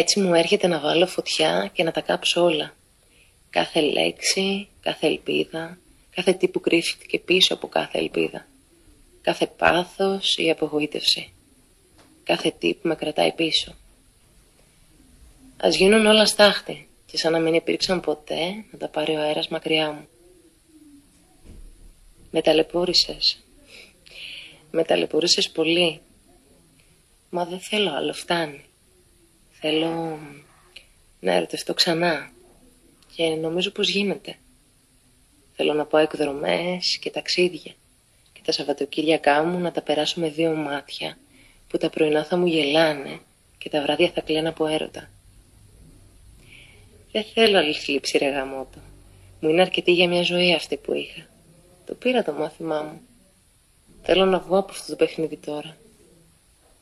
Έτσι μου έρχεται να βάλω φωτιά και να τα κάψω όλα. Κάθε λέξη, κάθε ελπίδα, κάθε τι που κρύφτηκε πίσω από κάθε ελπίδα. Κάθε πάθος ή απογοήτευση. Κάθε τι που με κρατάει πίσω. Ας γίνουν όλα στάχτη και σαν να μην υπήρξαν ποτέ να τα πάρει ο αέρας μακριά μου. Με ταλαιπώρησες. Με ταλαιπώρησες πολύ. Μα δεν θέλω άλλο, φτάνει. Θέλω να ερωτευτώ ξανά και νομίζω πως γίνεται. Θέλω να πάω εκδρομές και ταξίδια και τα Σαββατοκύριακά μου να τα περάσω με δύο μάτια που τα πρωινά θα μου γελάνε και τα βράδια θα κλαίνω από έρωτα. Δεν θέλω άλλη θλίψη ρε γαμότο. Μου είναι αρκετή για μια ζωή αυτή που είχα. Το πήρα το μάθημά μου. Θέλω να βγω από αυτό το παιχνίδι τώρα.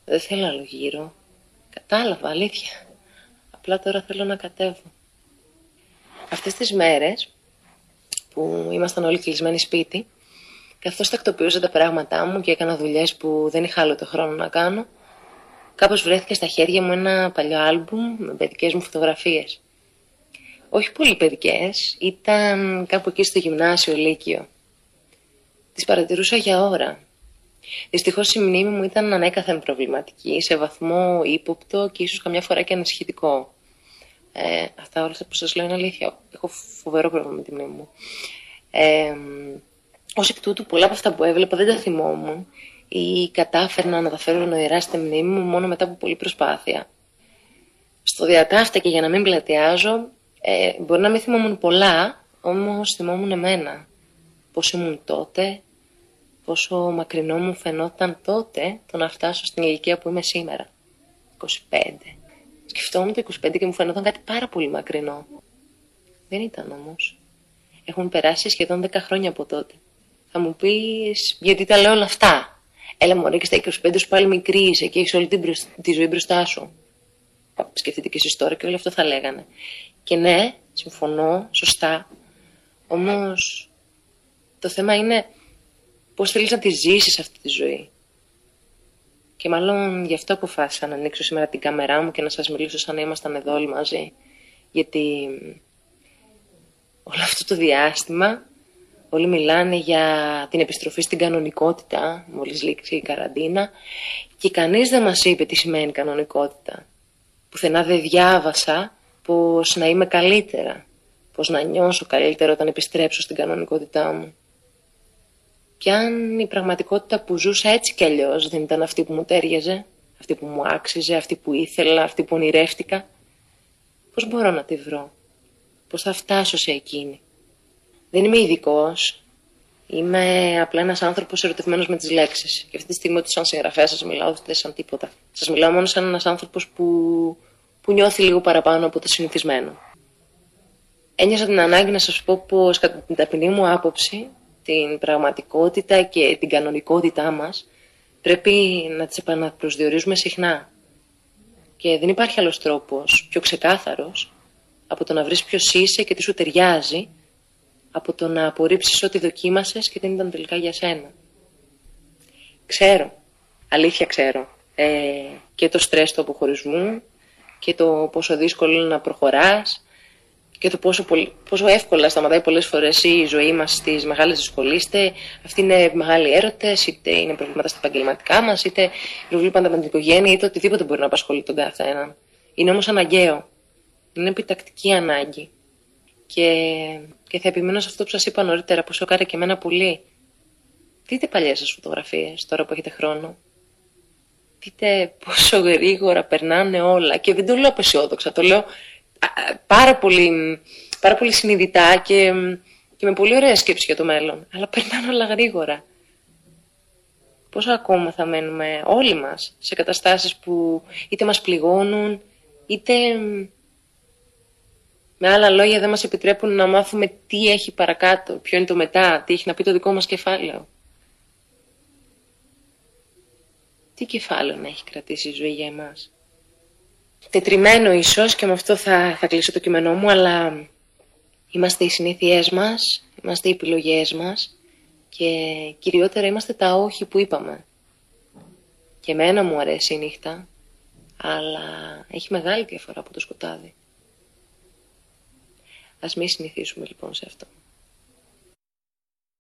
Δεν θέλω άλλο γύρω. Κατάλαβα, αλήθεια. Απλά τώρα θέλω να κατέβω. Αυτές τις μέρες που ήμασταν όλοι κλεισμένοι σπίτι, καθώς τακτοποιούσα τα πράγματά μου και έκανα δουλειές που δεν είχα άλλο το χρόνο να κάνω, κάπως βρέθηκε στα χέρια μου ένα παλιό άλμπουμ με παιδικές μου φωτογραφίες. Όχι πολύ παιδικές, ήταν κάπου εκεί στο γυμνάσιο, Λύκειο. Τις παρατηρούσα για ώρα. Δυστυχώς η μνήμη μου ήταν ανέκαθεν προβληματική, σε βαθμό ύποπτο και ίσως καμιά φορά και ανησυχητικό. Ε, αυτά όλα που σας λέω είναι αλήθεια. Έχω φοβερό πρόβλημα με τη μνήμη μου. Ε, Ω εκ τούτου, πολλά από αυτά που έβλεπα δεν τα θυμόμουν ή κατάφερνα να τα φέρω νοηρά στη μνήμη μου μόνο μετά από πολλή προσπάθεια. Στο διατάφτα και για να μην πλατιάζω, ε, μπορεί να μην θυμόμουν πολλά, όμως θυμόμουν εμένα. Πώς ήμουν τότε, πόσο μακρινό μου φαινόταν τότε το να φτάσω στην ηλικία που είμαι σήμερα. 25. Σκεφτόμουν το 25 και μου φαινόταν κάτι πάρα πολύ μακρινό. Δεν ήταν όμως. Έχουν περάσει σχεδόν 10 χρόνια από τότε. Θα μου πεις γιατί τα λέω όλα αυτά; Έλα μωρέ και στα 25 σου πάλι μικρή είσαι και έχεις όλη την τη ζωή μπροστά σου. Σκεφτείτε και εσείς τώρα και όλοι αυτό θα λέγανε. Και ναι, συμφωνώ, σωστά. Όμως το θέμα είναι πώς θέλεις να τη ζήσεις αυτή τη ζωή; Και μάλλον γι' αυτό αποφάσισα να ανοίξω σήμερα την κάμερά μου και να σας μιλήσω σαν να ήμασταν εδώ όλοι μαζί. Γιατί όλο αυτό το διάστημα όλοι μιλάνε για την επιστροφή στην κανονικότητα, μόλις λήξει η καραντίνα και κανείς δεν μας είπε τι σημαίνει κανονικότητα. Πουθενά δεν διάβασα πως να είμαι καλύτερα, πως να νιώσω καλύτερα όταν επιστρέψω στην κανονικότητά μου. Και αν η πραγματικότητα που ζούσα έτσι κι αλλιώς δεν ήταν αυτή που μου τέριαζε, αυτή που μου άξιζε, αυτή που ήθελα, αυτή που ονειρεύτηκα, πώς μπορώ να τη βρω, πώς θα φτάσω σε εκείνη; Δεν είμαι ειδικός. Είμαι απλά ένας άνθρωπος ερωτευμένος με τις λέξεις. Και αυτή τη στιγμή ότι σαν συγγραφέα σας μιλάω δεν σαν τίποτα. Σας μιλάω μόνο σαν ένας άνθρωπος που, που νιώθει λίγο παραπάνω από το συνηθισμένο. Ένιωσα την ανάγκη να σας πω πως κατά την ταπεινή μου άποψη την πραγματικότητα και την κανονικότητά μας πρέπει να τις επαναπροσδιορίζουμε συχνά. Και δεν υπάρχει άλλος τρόπος πιο ξεκάθαρος από το να βρεις ποιος είσαι και τι σου ταιριάζει από το να απορρίψεις ό,τι δοκίμασες και δεν ήταν τελικά για σένα. Ξέρω, αλήθεια ξέρω, ε, και το στρες του αποχωρισμού και το πόσο δύσκολο είναι να προχωράς και το πόσο, πολύ, πόσο εύκολα σταματάει πολλές φορές η ζωή μας στις μεγάλες δυσκολίες. Είτε αυτοί είναι μεγάλοι έρωτες, είτε είναι προβλήματα στα επαγγελματικά μας, είτε προβλήματα με την οικογένεια, είτε οτιδήποτε μπορεί να απασχολεί τον καθένα. Είναι όμως αναγκαίο. Είναι επιτακτική ανάγκη. Και, και θα επιμείνω σε αυτό που σας είπα νωρίτερα, που σοκάρε και εμένα πολύ. Δείτε παλιές σας φωτογραφίες τώρα που έχετε χρόνο. Δείτε πόσο γρήγορα περνάνε όλα. Και δεν το λέω απεσιόδοξα, το λέω πάρα πολύ, πάρα πολύ συνειδητά και, και με πολύ ωραία σκέψη για το μέλλον. Αλλά περνάνε όλα γρήγορα. Πόσο ακόμα θα μένουμε όλοι μας σε καταστάσεις που είτε μας πληγώνουν, είτε με άλλα λόγια δεν μας επιτρέπουν να μάθουμε τι έχει παρακάτω, ποιο είναι το μετά, τι έχει να πει το δικό μας κεφάλαιο. Τι κεφάλαιο να έχει κρατήσει η ζωή για εμάς; Τετριμένο ίσως και με αυτό θα, θα κλείσω το κείμενό μου, αλλά είμαστε οι συνήθειές μας, είμαστε οι επιλογές μας και κυριότερα είμαστε τα όχι που είπαμε. Και εμένα μου αρέσει η νύχτα αλλά έχει μεγάλη διαφορά από το σκοτάδι. Ας μη συνηθίσουμε λοιπόν σε αυτό.